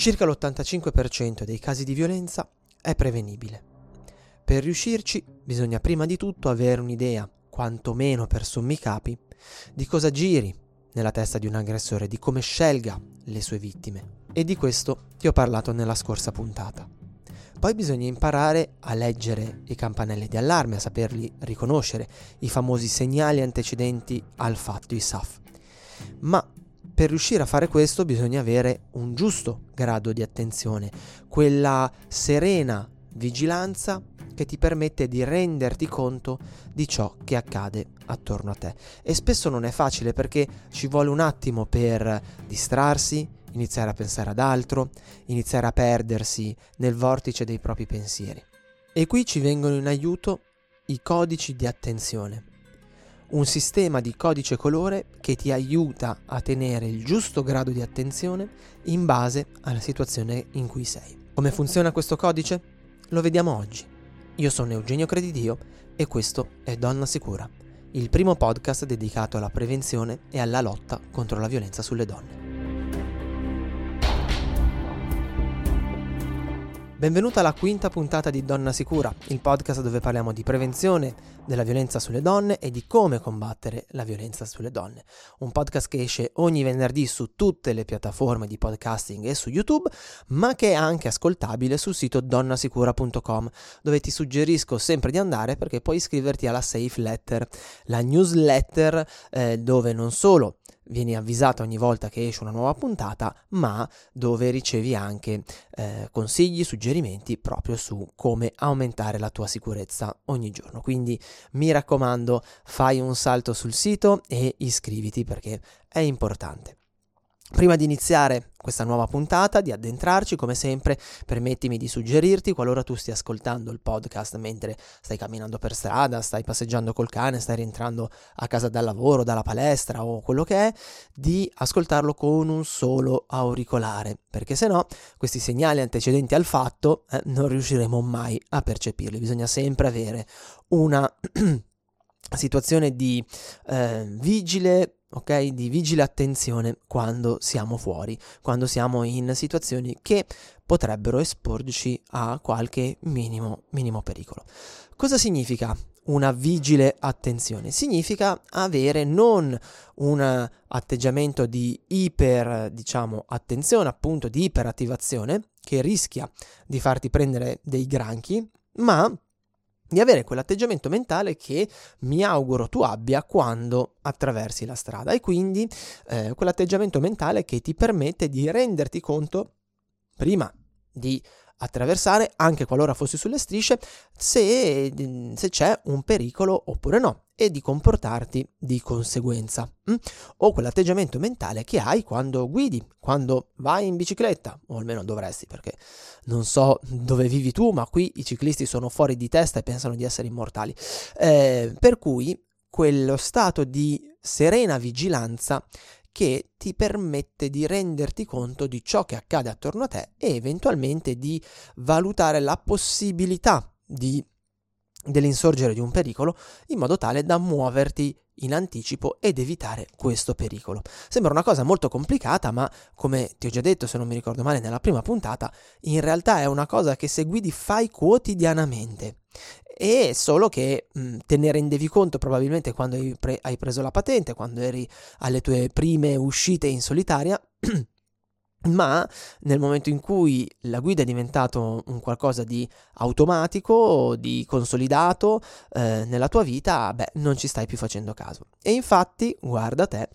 Circa l'85% dei casi di violenza è prevenibile. Per riuscirci bisogna prima di tutto avere un'idea, quantomeno per sommi capi, di cosa giri nella testa di un aggressore, di come scelga le sue vittime. E di questo ti ho parlato nella scorsa puntata. Poi bisogna imparare a leggere i campanelli di allarme, a saperli riconoscere, i famosi segnali antecedenti al fatto, i SAF. Ma per riuscire a fare questo bisogna avere un giusto grado di attenzione, quella serena vigilanza che ti permette di renderti conto di ciò che accade attorno a te. E spesso non è facile perché ci vuole un attimo per distrarsi, iniziare a pensare ad altro, iniziare a perdersi nel vortice dei propri pensieri. E qui ci vengono in aiuto i codici di attenzione un sistema di codice colore che ti aiuta a tenere il giusto grado di attenzione in base alla situazione in cui sei. Come funziona questo codice? Lo vediamo oggi. Io sono Eugenio Credidio e questo è Donna Sicura, il primo podcast dedicato alla prevenzione e alla lotta contro la violenza sulle donne. Benvenuta alla quinta puntata di Donna Sicura, il podcast dove parliamo di prevenzione della violenza sulle donne e di come combattere la violenza sulle donne. Un podcast che esce ogni venerdì su tutte le piattaforme di podcasting e su YouTube, ma che è anche ascoltabile sul sito donnasicura.com, dove ti suggerisco sempre di andare perché puoi iscriverti alla Safe Letter, la newsletter eh, dove non solo vieni avvisato ogni volta che esce una nuova puntata, ma dove ricevi anche eh, consigli, suggerimenti proprio su come aumentare la tua sicurezza ogni giorno. Quindi mi raccomando, fai un salto sul sito e iscriviti perché è importante. Prima di iniziare questa nuova puntata, di addentrarci, come sempre, permettimi di suggerirti, qualora tu stia ascoltando il podcast mentre stai camminando per strada, stai passeggiando col cane, stai rientrando a casa dal lavoro, dalla palestra o quello che è, di ascoltarlo con un solo auricolare, perché se no questi segnali antecedenti al fatto eh, non riusciremo mai a percepirli. Bisogna sempre avere una situazione di eh, vigile ok? Di vigile attenzione quando siamo fuori, quando siamo in situazioni che potrebbero esporci a qualche minimo, minimo pericolo. Cosa significa una vigile attenzione? Significa avere non un atteggiamento di iper, diciamo, attenzione, appunto di iperattivazione, che rischia di farti prendere dei granchi, ma di avere quell'atteggiamento mentale che mi auguro tu abbia quando attraversi la strada. E quindi eh, quell'atteggiamento mentale che ti permette di renderti conto prima di attraversare, anche qualora fossi sulle strisce, se, se c'è un pericolo oppure no e di comportarti di conseguenza. Hm? O quell'atteggiamento mentale che hai quando guidi, quando vai in bicicletta, o almeno dovresti, perché non so dove vivi tu, ma qui i ciclisti sono fuori di testa e pensano di essere immortali. Eh, per cui quello stato di serena vigilanza che ti permette di renderti conto di ciò che accade attorno a te e eventualmente di valutare la possibilità di, dell'insorgere di un pericolo in modo tale da muoverti in anticipo ed evitare questo pericolo. Sembra una cosa molto complicata, ma come ti ho già detto, se non mi ricordo male nella prima puntata, in realtà è una cosa che se guidi fai quotidianamente e solo che mh, te ne rendevi conto probabilmente quando hai, pre- hai preso la patente, quando eri alle tue prime uscite in solitaria. ma nel momento in cui la guida è diventato un qualcosa di automatico, di consolidato eh, nella tua vita, beh, non ci stai più facendo caso. E infatti, guarda te,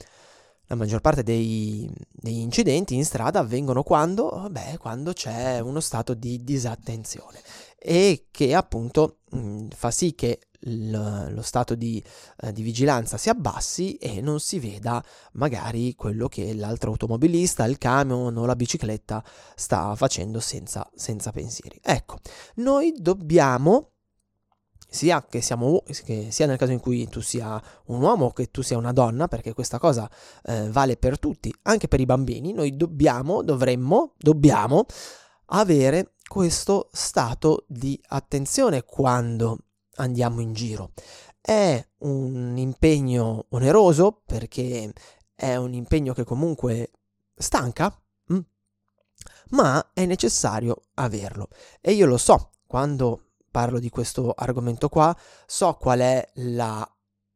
la maggior parte dei, degli incidenti in strada avvengono quando, beh, quando c'è uno stato di disattenzione e che appunto mh, mm, fa sì che l- lo stato di, eh, di, vigilanza si abbassi e non si veda magari quello che l'altro automobilista, il camion o la bicicletta sta facendo senza, senza pensieri. Ecco, noi dobbiamo sia che, siamo, che sia nel caso in cui tu sia un uomo o che tu sia una donna, perché questa cosa eh, vale per tutti, anche per i bambini, noi dobbiamo, dovremmo, dobbiamo avere questo stato di attenzione quando andiamo in giro. È un impegno oneroso perché è un impegno che comunque stanca, mm? ma è necessario averlo. E io lo so, quando parlo di questo argomento qua, so qual è la,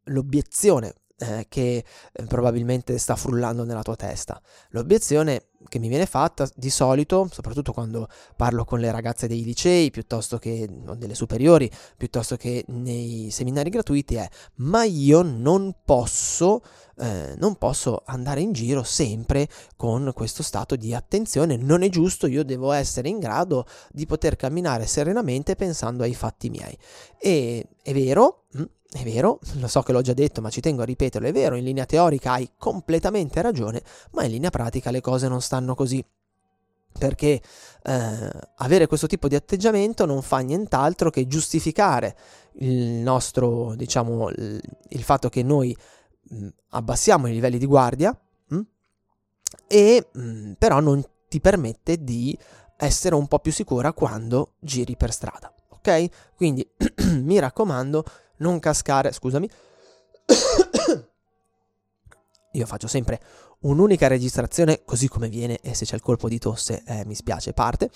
l'obiezione eh, che eh, probabilmente sta frullando nella tua testa. L'obiezione che mi viene fatta di solito, soprattutto quando parlo con le ragazze dei licei, piuttosto che delle superiori, piuttosto che nei seminari gratuiti, è ma io non posso, eh, non posso andare in giro sempre con questo stato di attenzione, non è giusto, io devo essere in grado di poter camminare serenamente pensando ai fatti miei. E è vero, mm, è vero, lo so che l'ho già detto, ma ci tengo a ripeterlo, è vero, in linea teorica hai completamente ragione, ma in linea pratica le cose non stanno così. Perché eh, avere questo tipo di atteggiamento non fa nient'altro che giustificare il nostro, diciamo, il, il fatto che noi mh, abbassiamo i livelli di guardia, mh, e mh, però non ti permette di essere un po' più sicura quando giri per strada. Ok? Quindi mi raccomando, non cascare, scusami. Io faccio sempre un'unica registrazione così come viene e se c'è il colpo di tosse eh, mi spiace, parte.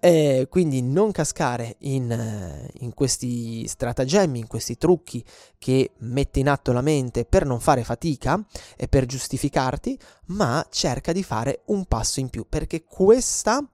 Eh, quindi non cascare in, eh, in, questi stratagemmi, in questi trucchi che mette in atto la mente per non fare fatica e per giustificarti, ma cerca di fare un passo in più perché questa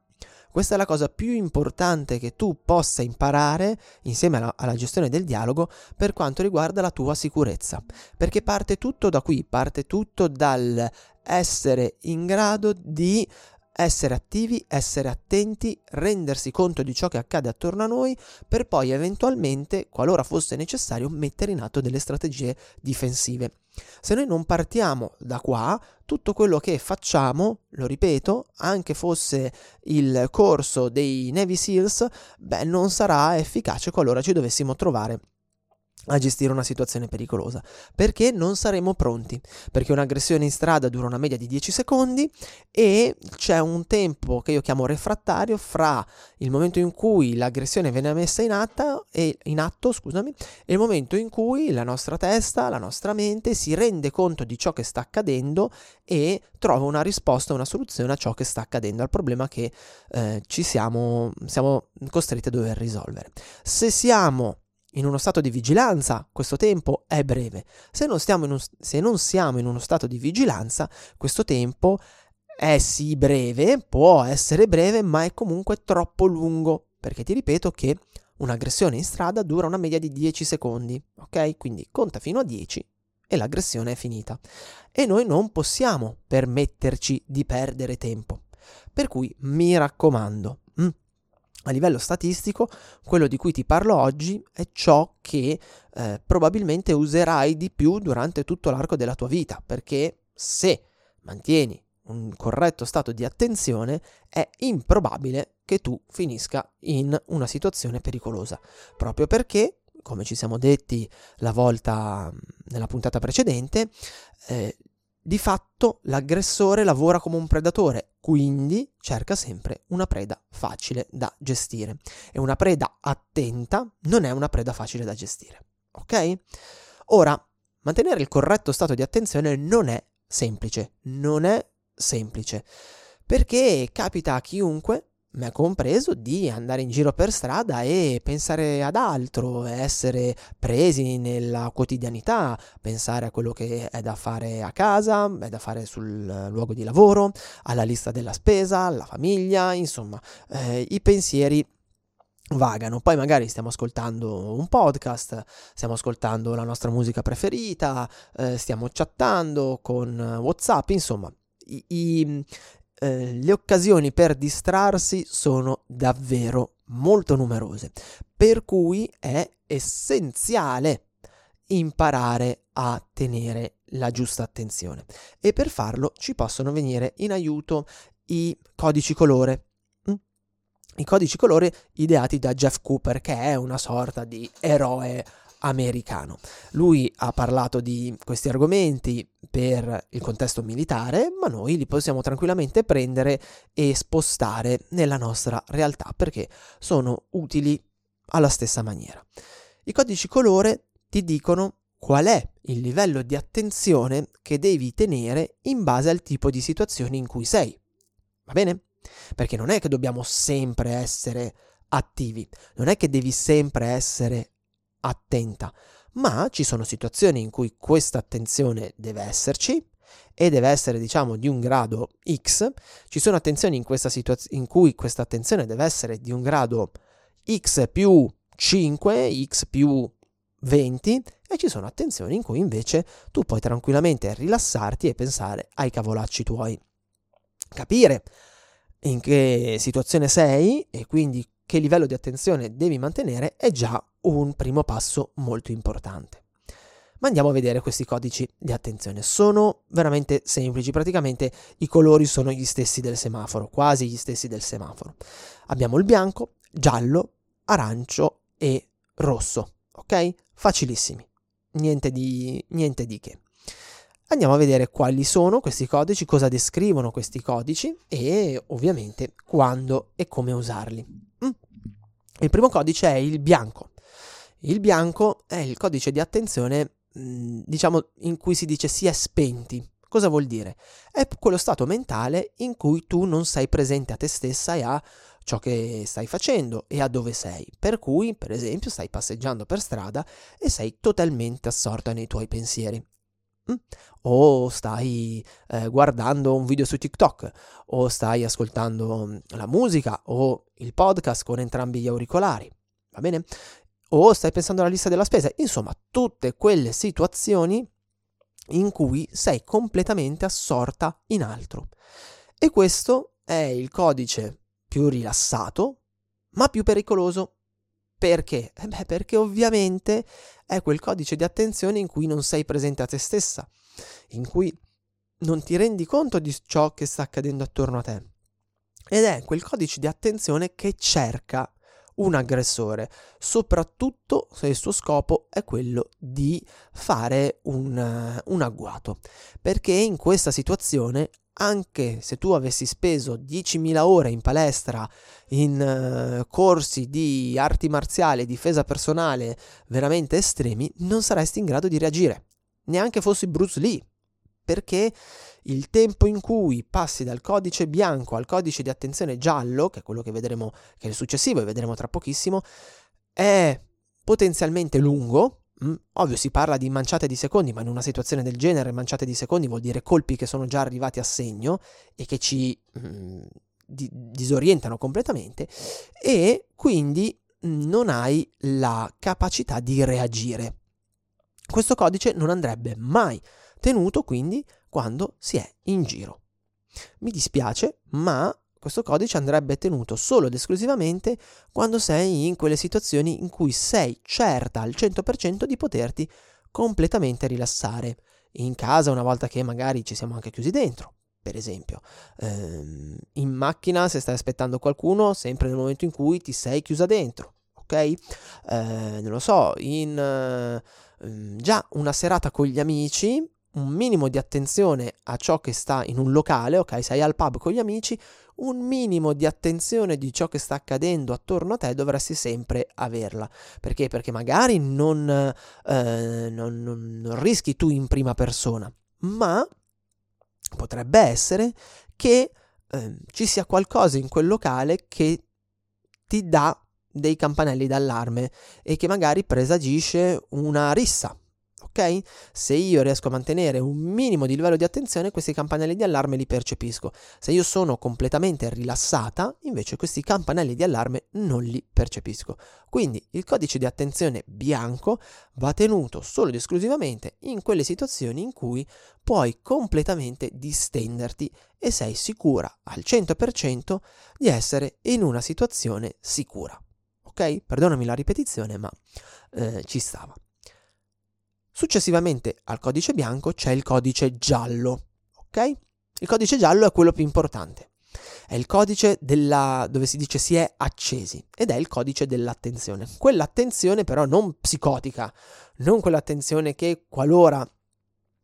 questa è la cosa più importante che tu possa imparare insieme alla, alla, gestione del dialogo per quanto riguarda la tua sicurezza. Perché parte tutto da qui, parte tutto dal essere in grado di essere attivi, essere attenti, rendersi conto di ciò che accade attorno a noi per poi eventualmente, qualora fosse necessario, mettere in atto delle strategie difensive. Se noi non partiamo da qua, tutto quello che facciamo, lo ripeto, anche fosse il corso dei Navy SEALs, beh, non sarà efficace qualora ci dovessimo trovare a gestire una situazione pericolosa perché non saremo pronti perché un'aggressione in strada dura una media di 10 secondi e c'è un tempo che io chiamo refrattario fra il momento in cui l'aggressione viene messa in, atto e, in atto scusami, e il momento in cui la nostra testa, la nostra mente si rende conto di ciò che sta accadendo e trova una risposta, una soluzione a ciò che sta accadendo, al problema che eh, ci siamo, siamo costretti a dover risolvere. Se siamo in uno stato di vigilanza, questo tempo è breve. Se non, un, se non, siamo in uno stato di vigilanza, questo tempo è sì breve, può essere breve, ma è comunque troppo lungo, perché ti ripeto che un'aggressione in strada dura una media di 10 secondi, ok? Quindi conta fino a 10 e l'aggressione è finita. E noi non possiamo permetterci di perdere tempo. Per cui mi raccomando, a livello statistico, quello di cui ti parlo oggi è ciò che eh, probabilmente userai di più durante tutto l'arco della tua vita, perché se mantieni un corretto stato di attenzione, è improbabile che tu finisca in una situazione pericolosa, proprio perché, come ci siamo detti la volta nella puntata precedente, eh, di fatto l'aggressore lavora come un predatore, quindi cerca sempre una preda facile da gestire. E una preda attenta non è una preda facile da gestire. Ok? Ora, mantenere il corretto stato di attenzione non è semplice, non è semplice, perché capita a chiunque me compreso, di andare in giro per strada e pensare ad altro, essere presi nella quotidianità, pensare a quello che è da fare a casa, è da fare sul luogo di lavoro, alla lista della spesa, alla famiglia, insomma, eh, i pensieri vagano. Poi magari stiamo ascoltando un podcast, stiamo ascoltando la nostra musica preferita, eh, stiamo chattando con WhatsApp, insomma, i, i, eh, le occasioni per distrarsi sono davvero molto numerose, per cui è essenziale imparare a tenere la giusta attenzione e per farlo ci possono venire in aiuto i codici colore. Mm? I codici colore ideati da Jeff Cooper, che è una sorta di eroe americano. Lui ha parlato di questi argomenti per il contesto militare, ma noi li possiamo tranquillamente prendere e spostare nella nostra realtà perché sono utili alla stessa maniera. I codici colore ti dicono qual è il livello di attenzione che devi tenere in base al tipo di situazioni in cui sei. Va bene? perché non è che dobbiamo sempre essere attivi, non è che devi sempre essere attenta, ma ci sono situazioni in cui questa attenzione deve esserci e deve essere diciamo di un grado X, ci sono attenzioni in, situaz- in cui questa attenzione deve essere di un grado X più 5, X più 20 e ci sono attenzioni in cui invece tu puoi tranquillamente rilassarti e pensare ai cavolacci tuoi. Capire in che situazione sei e quindi che livello di attenzione devi mantenere è già un primo passo molto importante. Ma andiamo a vedere questi codici di attenzione. Sono veramente semplici, praticamente i colori sono gli stessi del semaforo, quasi gli stessi del semaforo. Abbiamo il bianco, giallo, arancio e rosso, ok? Facilissimi, niente di, niente di che. Andiamo a vedere quali sono questi codici, cosa descrivono questi codici e ovviamente quando e come usarli. Mm. Il primo codice è il bianco. Il bianco è il codice di attenzione, mm, diciamo, in cui si dice si è spenti. Cosa vuol dire? È quello stato mentale in cui tu non sei presente a te stessa e a ciò che stai facendo e a dove sei. Per cui, per esempio, stai passeggiando per strada e sei totalmente assorta nei tuoi pensieri. Mm? O stai eh, guardando un video su TikTok, o stai ascoltando mm, la musica o il podcast con entrambi gli auricolari. Va bene? O stai pensando alla lista della spesa. Insomma, tutte quelle situazioni in cui sei completamente assorta in altro. E questo è il codice più rilassato, ma più pericoloso. Perché? Eh beh, perché ovviamente è quel codice di attenzione in cui non sei presente a te stessa, in cui non ti rendi conto di ciò che sta accadendo attorno a te. Ed è quel codice di attenzione che cerca un aggressore, soprattutto se il suo scopo è quello di fare un, un agguato. Perché in questa situazione anche se tu avessi speso 10.000 ore in palestra, in uh, corsi di arti marziali, difesa personale veramente estremi, non saresti in grado di reagire, neanche fossi Bruce Lee, perché il tempo in cui passi dal codice bianco al codice di attenzione giallo, che è quello che vedremo, che è il successivo e vedremo tra pochissimo, è potenzialmente lungo, Mm, ovvio si parla di manciate di secondi, ma in una situazione del genere manciate di secondi vuol dire colpi che sono già arrivati a segno e che ci mm, di- disorientano completamente e quindi non hai la capacità di reagire. Questo codice non andrebbe mai tenuto quindi quando si è in giro. Mi dispiace, ma questo codice andrebbe tenuto solo ed esclusivamente quando sei in quelle situazioni in cui sei certa al 100% di poterti completamente rilassare. In casa, una volta che magari ci siamo anche chiusi dentro, per esempio. Ehm, in macchina, se stai aspettando qualcuno, sempre nel momento in cui ti sei chiusa dentro. Ok? Eh, non lo so, in eh, già una serata con gli amici, un minimo di attenzione a ciò che sta in un locale, ok? Sei al pub con gli amici, un minimo di attenzione di ciò che sta accadendo attorno a te dovresti sempre averla. Perché? Perché magari non, eh, non, non, non rischi tu in prima persona, ma potrebbe essere che eh, ci sia qualcosa in quel locale che ti dà dei campanelli d'allarme e che magari presagisce una rissa ok? Se io riesco a mantenere un minimo di livello di attenzione, questi campanelli di allarme li percepisco. Se io sono completamente rilassata, invece questi campanelli di allarme non li percepisco. Quindi il codice di attenzione bianco va tenuto solo ed esclusivamente in quelle situazioni in cui puoi completamente distenderti e sei sicura al 100% di essere in una situazione sicura. Ok? Perdonami la ripetizione, ma eh, ci stava. Successivamente al codice bianco c'è il codice giallo, ok? Il codice giallo è quello più importante. È il codice della, dove si dice si è accesi ed è il codice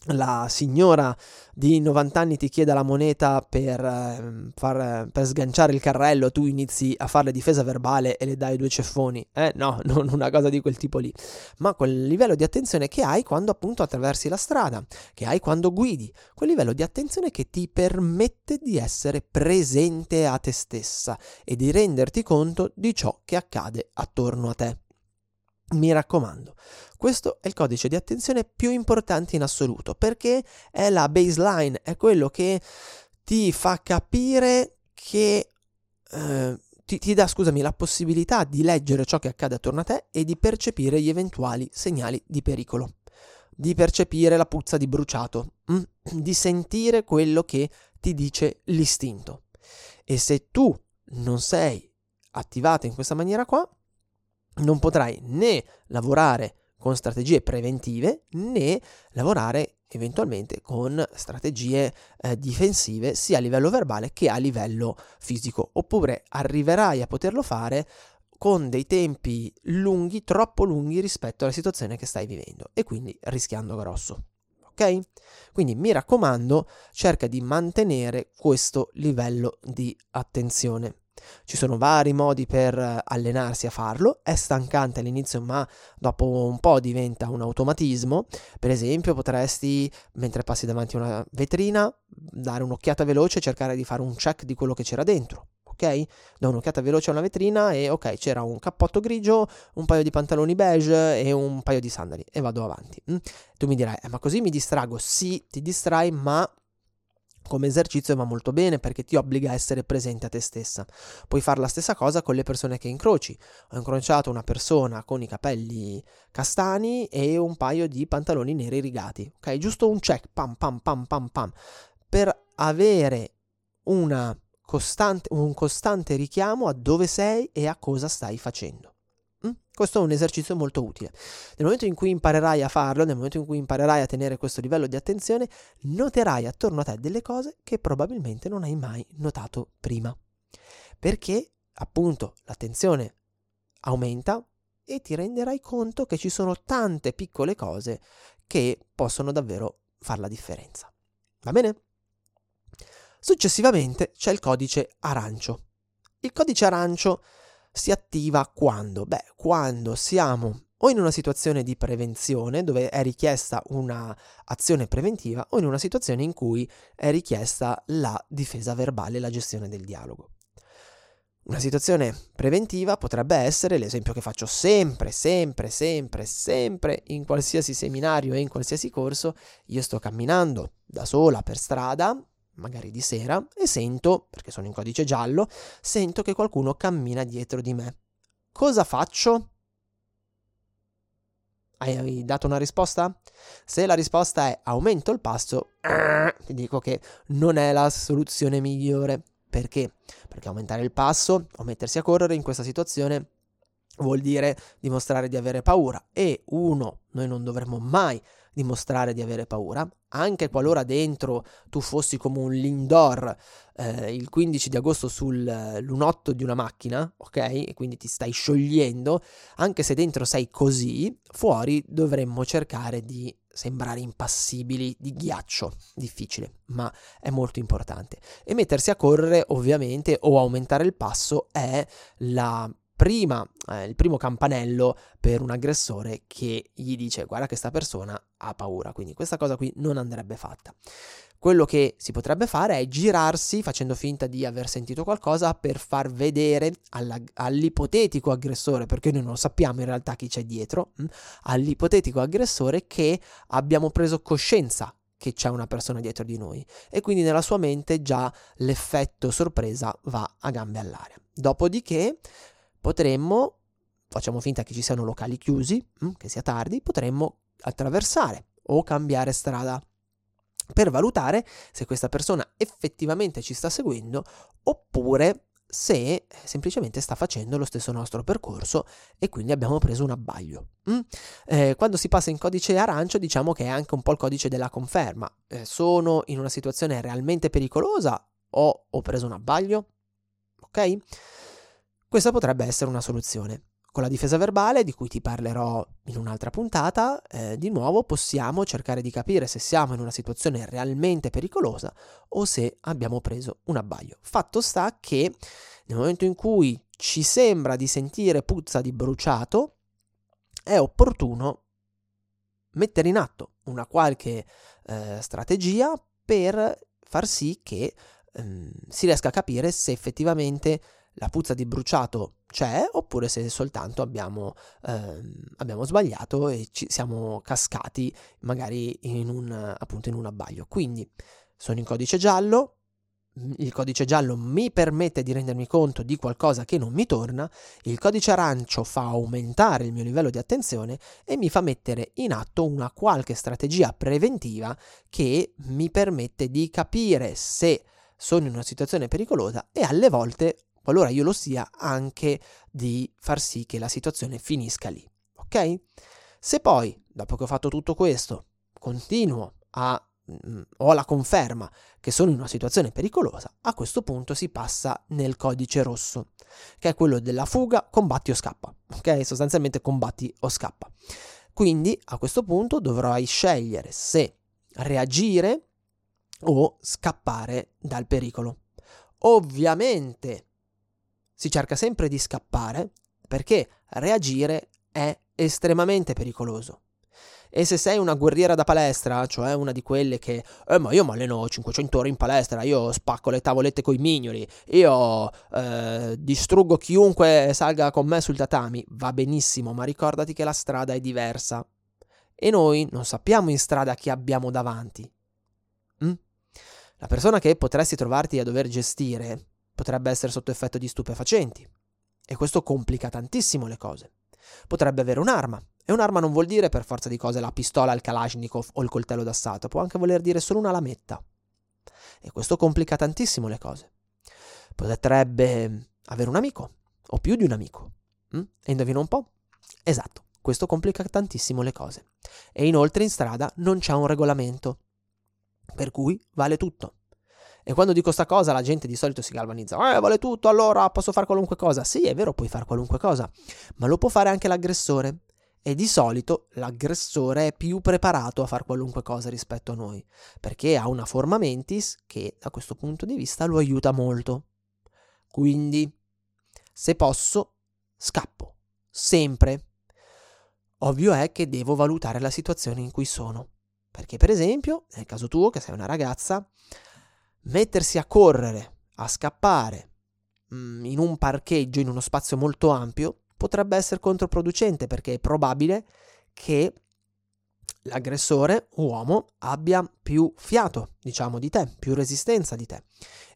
la signora di 90 anni ti chiede la moneta per, eh, far, per, sganciare il carrello, tu inizi a fare difesa verbale e le dai due ceffoni. Eh no, non una cosa di quel tipo lì. Ma quel livello di attenzione che hai quando appunto attraversi la strada, che hai quando guidi, quel livello di attenzione che ti permette di essere presente a te stessa e di renderti conto di ciò che accade attorno a te. Mi raccomando, questo è il codice di attenzione più importante in assoluto perché è la baseline, è quello che ti fa capire che eh, ti, ti, dà, scusami, la possibilità di leggere ciò che accade attorno a te e di percepire gli eventuali segnali di pericolo, di percepire la puzza di bruciato, mm? di sentire quello che ti dice l'istinto. E se tu non sei attivata in questa maniera qua, non potrai né lavorare con strategie preventive né lavorare eventualmente con strategie eh, difensive sia a livello verbale che a livello fisico oppure arriverai a poterlo fare con dei tempi lunghi, troppo lunghi rispetto alla situazione che stai vivendo e quindi rischiando grosso. Ok? Quindi mi raccomando, cerca di mantenere questo livello di attenzione. Ci sono vari modi per eh, allenarsi a farlo, è stancante all'inizio ma dopo un po' diventa un automatismo, per esempio potresti mentre passi davanti a una vetrina dare un'occhiata veloce e cercare di fare un check di quello che c'era dentro. Ok? Do un'occhiata veloce a una vetrina e ok, c'era un cappotto grigio, un paio di pantaloni beige e un paio di sandali e vado avanti. Mm? Tu mi dirai, eh, ma così mi distrago? Sì, ti distrai, ma come esercizio va molto bene perché ti obbliga a essere presente a te stessa. Puoi fare la stessa cosa con le persone che incroci. Ho incrociato una persona con i capelli castani e un paio di pantaloni neri rigati. Ok, giusto un check, pam pam pam pam pam, per avere costante, un costante richiamo a dove sei e a cosa stai facendo. Mm? Questo è un esercizio molto utile. Nel momento in cui imparerai a farlo, nel momento in cui imparerai a tenere questo livello di attenzione, noterai attorno a te delle cose che probabilmente non hai mai notato prima. Perché appunto l'attenzione aumenta e ti renderai conto che ci sono tante piccole cose che possono davvero fare la differenza. Va bene? Successivamente c'è il codice arancio. Il codice arancio si attiva quando? Beh, quando siamo o in una situazione di prevenzione dove è richiesta un'azione preventiva o in una situazione in cui è richiesta la difesa verbale, la gestione del dialogo. Una situazione preventiva potrebbe essere l'esempio che faccio sempre, sempre, sempre, sempre in qualsiasi seminario e in qualsiasi corso. Io sto camminando da sola per strada, magari di sera, e sento, perché sono in codice giallo, sento che qualcuno cammina dietro di me. Cosa faccio? Hai dato una risposta? Se la risposta è aumento il passo, ti dico che non è la soluzione migliore. Perché? Perché aumentare il passo o mettersi a correre in questa situazione vuol dire dimostrare di avere paura e uno, noi non dovremmo mai dimostrare di avere paura, anche qualora dentro tu fossi come un Lindor eh, il 15 di agosto sul lunotto di una macchina, ok? E quindi ti stai sciogliendo, anche se dentro sei così, fuori dovremmo cercare di sembrare impassibili, di ghiaccio, difficile, ma è molto importante. E mettersi a correre, ovviamente, o aumentare il passo è la prima, eh, il primo campanello per un aggressore che gli dice guarda che sta persona ha paura, quindi questa cosa qui non andrebbe fatta. Quello che si potrebbe fare è girarsi facendo finta di aver sentito qualcosa per far vedere alla, all'ipotetico aggressore, perché noi non sappiamo in realtà chi c'è dietro, mh, hm, all'ipotetico aggressore che abbiamo preso coscienza che c'è una persona dietro di noi e quindi nella sua mente già l'effetto sorpresa va a gambe all'aria. Dopodiché potremmo, facciamo finta che ci siano locali chiusi, mm, che sia tardi, potremmo attraversare o cambiare strada per valutare se questa persona effettivamente ci sta seguendo oppure se semplicemente sta facendo lo stesso nostro percorso e quindi abbiamo preso un abbaglio. Mm? Eh, quando si passa in codice arancio diciamo che è anche un po' il codice della conferma. Eh, sono in una situazione realmente pericolosa o ho preso un abbaglio? Ok? Questa potrebbe essere una soluzione. Con la difesa verbale, di cui ti parlerò in un'altra puntata, eh, di nuovo possiamo cercare di capire se siamo in una situazione realmente pericolosa o se abbiamo preso un abbaglio. Fatto sta che nel momento in cui ci sembra di sentire puzza di bruciato, è opportuno mettere in atto una qualche eh, strategia per far sì che ehm, si riesca a capire se effettivamente la puzza di bruciato c'è oppure se soltanto abbiamo, ehm, abbiamo sbagliato e ci siamo cascati magari in un, appunto in un abbaglio. Quindi sono in codice giallo, il codice giallo mi permette di rendermi conto di qualcosa che non mi torna, il codice arancio fa aumentare il mio livello di attenzione e mi fa mettere in atto una qualche strategia preventiva che mi permette di capire se sono in una situazione pericolosa e alle volte, qualora io lo sia, anche di far sì che la situazione finisca lì. Ok? Se poi, dopo che ho fatto tutto questo, continuo a Mm, ho la conferma che sono in una situazione pericolosa, a questo punto si passa nel codice rosso, che è quello della fuga, combatti o scappa. Ok? Sostanzialmente combatti o scappa. Quindi a questo punto dovrai scegliere se reagire o scappare dal pericolo. Ovviamente si cerca sempre di scappare perché reagire è estremamente pericoloso. E se sei una guerriera da palestra, cioè una di quelle che, eh ma io mi alleno 500 ore in palestra, io spacco le tavolette coi mignoli, io eh, distruggo chiunque salga con me sul tatami, va benissimo, ma ricordati che la strada è diversa. E noi non sappiamo in strada chi abbiamo davanti. Mm? La persona che potresti trovarti a dover gestire potrebbe essere sotto effetto di stupefacenti. E questo complica tantissimo le cose. Potrebbe avere un'arma, e un'arma non vuol dire per forza di cose la pistola, il Kalashnikov o il coltello d'assalto, può anche voler dire solo una lametta. E questo complica tantissimo le cose. Potrebbe avere un amico, o più di un amico. Mm? E indovina un po'? Esatto, questo complica tantissimo le cose. E inoltre in strada non c'è un regolamento, per cui vale tutto. E quando dico sta cosa la gente di solito si galvanizza. Eh, vale tutto, allora posso fare qualunque cosa. Sì, è vero, puoi fare qualunque cosa, ma lo può fare anche l'aggressore e di solito l'aggressore è più preparato a fare qualunque cosa rispetto a noi, perché ha una forma mentis che da questo punto di vista lo aiuta molto. Quindi, se posso, scappo, sempre. Ovvio è che devo valutare la situazione in cui sono, perché per esempio, nel caso tuo, che sei una ragazza, mettersi a correre, a scappare mm, in un parcheggio, in uno spazio molto ampio, potrebbe essere controproducente perché è probabile che l'aggressore uomo abbia più fiato, diciamo, di te, più resistenza di te.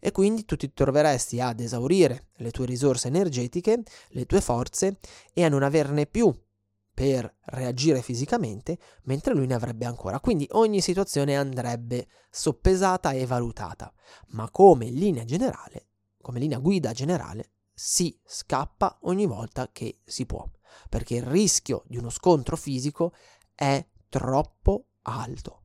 E quindi tu ti troveresti ad esaurire le tue risorse energetiche, le tue forze e a non averne più per reagire fisicamente, mentre lui ne avrebbe ancora. Quindi ogni situazione andrebbe soppesata e valutata, ma come linea generale, come linea guida generale, si scappa ogni volta che si può, perché il rischio di uno scontro fisico è troppo alto.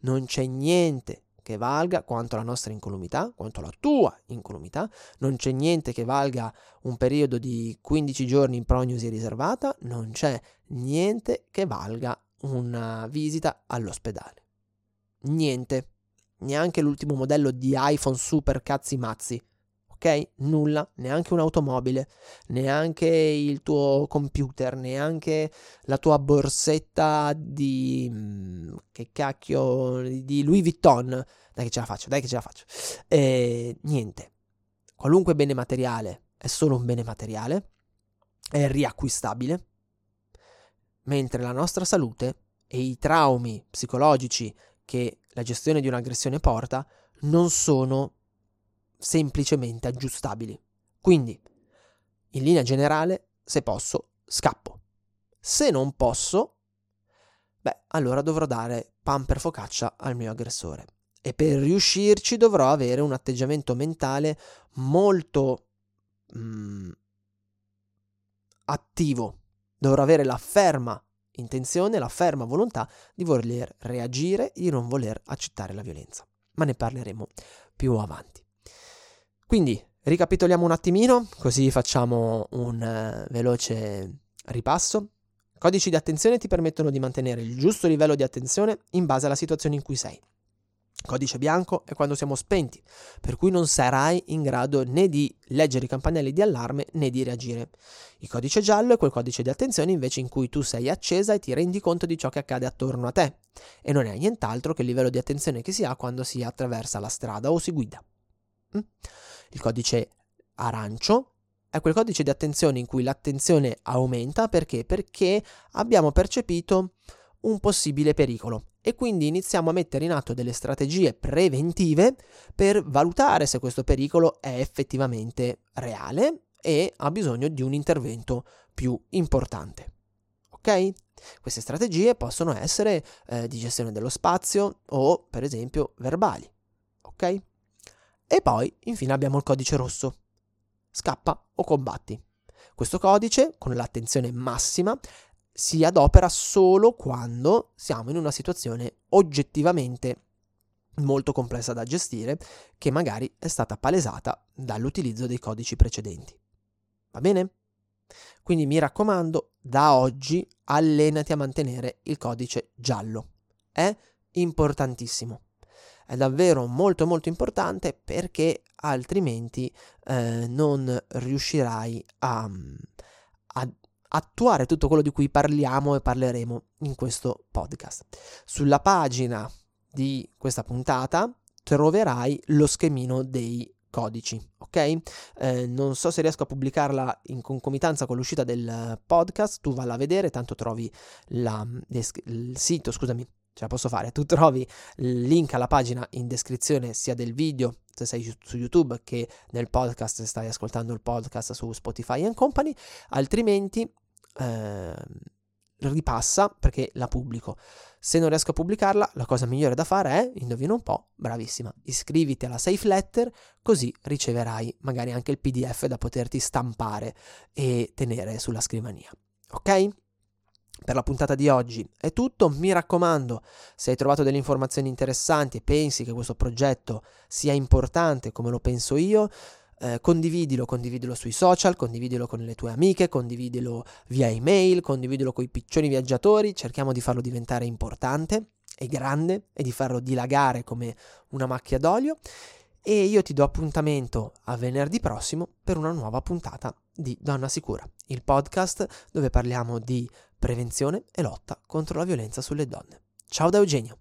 Non c'è niente che valga quanto la nostra incolumità, quanto la tua incolumità, non c'è niente che valga un periodo di 15 giorni in prognosi riservata, non c'è niente che valga una visita all'ospedale. Niente, neanche l'ultimo modello di iPhone super cazzi mazzi ok? Nulla, neanche un'automobile, neanche il tuo computer, neanche la tua borsetta di mm, che cacchio di Louis Vuitton. Dai che ce la faccio, dai che ce la faccio. E, niente. Qualunque bene materiale è solo un bene materiale, è riacquistabile, mentre la nostra salute e i traumi psicologici che la gestione di un'aggressione porta non sono semplicemente aggiustabili. Quindi, in linea generale, se posso, scappo. Se non posso, beh, allora dovrò dare pan per focaccia al mio aggressore. E per riuscirci dovrò avere un atteggiamento mentale molto mm, attivo. Dovrò avere la ferma intenzione, la ferma volontà di voler reagire, di non voler accettare la violenza. Ma ne parleremo più avanti. Quindi ricapitoliamo un attimino, così facciamo un uh, veloce Ripasso. Codici di attenzione ti permettono di mantenere il giusto livello di attenzione in base alla situazione in cui sei. Codice bianco è quando siamo spenti, per cui non sarai in grado né di leggere i campanelli di allarme né di reagire. Il codice giallo è quel codice di attenzione invece in cui tu sei accesa e ti rendi conto di ciò che accade attorno a te e non è nient'altro che il livello di attenzione che si ha quando si attraversa la strada o si guida. Mm? Il codice arancio è quel codice di attenzione in cui l'attenzione aumenta perché? Perché abbiamo percepito un possibile pericolo e quindi iniziamo a mettere in atto delle strategie preventive per valutare se questo pericolo è effettivamente reale e ha bisogno di un intervento più importante. Ok? Queste strategie possono essere eh, di gestione dello spazio o per esempio verbali. Ok? E poi infine abbiamo il codice rosso. Scappa o combatti. Questo codice, con l'attenzione massima, si adopera solo quando siamo in una situazione oggettivamente molto complessa da gestire, che magari è stata palesata dall'utilizzo dei codici precedenti. Va bene? Quindi mi raccomando, da oggi allenati a mantenere il codice giallo. È importantissimo. È davvero molto molto importante perché altrimenti eh, non riuscirai a, a attuare tutto quello di cui parliamo e parleremo in questo podcast. Sulla pagina di questa puntata troverai lo schemino dei codici, ok? Eh, non so se riesco a pubblicarla in concomitanza con l'uscita del podcast, tu valla a vedere, tanto trovi la, il sito, scusami, ce la posso fare, tu trovi il link alla pagina in descrizione sia del video se sei su YouTube che nel podcast se stai ascoltando il podcast su Spotify and Company, altrimenti eh, ripassa perché la pubblico. Se non riesco a pubblicarla, la cosa migliore da fare è, indovina un po', bravissima, iscriviti alla safe letter, così riceverai magari anche il PDF da poterti stampare e tenere sulla scrivania. Ok? Per la puntata di oggi. È tutto, mi raccomando, se hai trovato delle informazioni interessanti e pensi che questo progetto sia importante come lo penso io, eh, condividilo, condividilo sui social, condividilo con le tue amiche, condividilo via email, condividilo con i piccioni viaggiatori, cerchiamo di farlo diventare importante e grande e di farlo dilagare come una macchia d'olio. E io ti do appuntamento a venerdì prossimo per una nuova puntata di Donna Sicura, il podcast dove parliamo di prevenzione e lotta contro la violenza sulle donne. Ciao da Eugenio!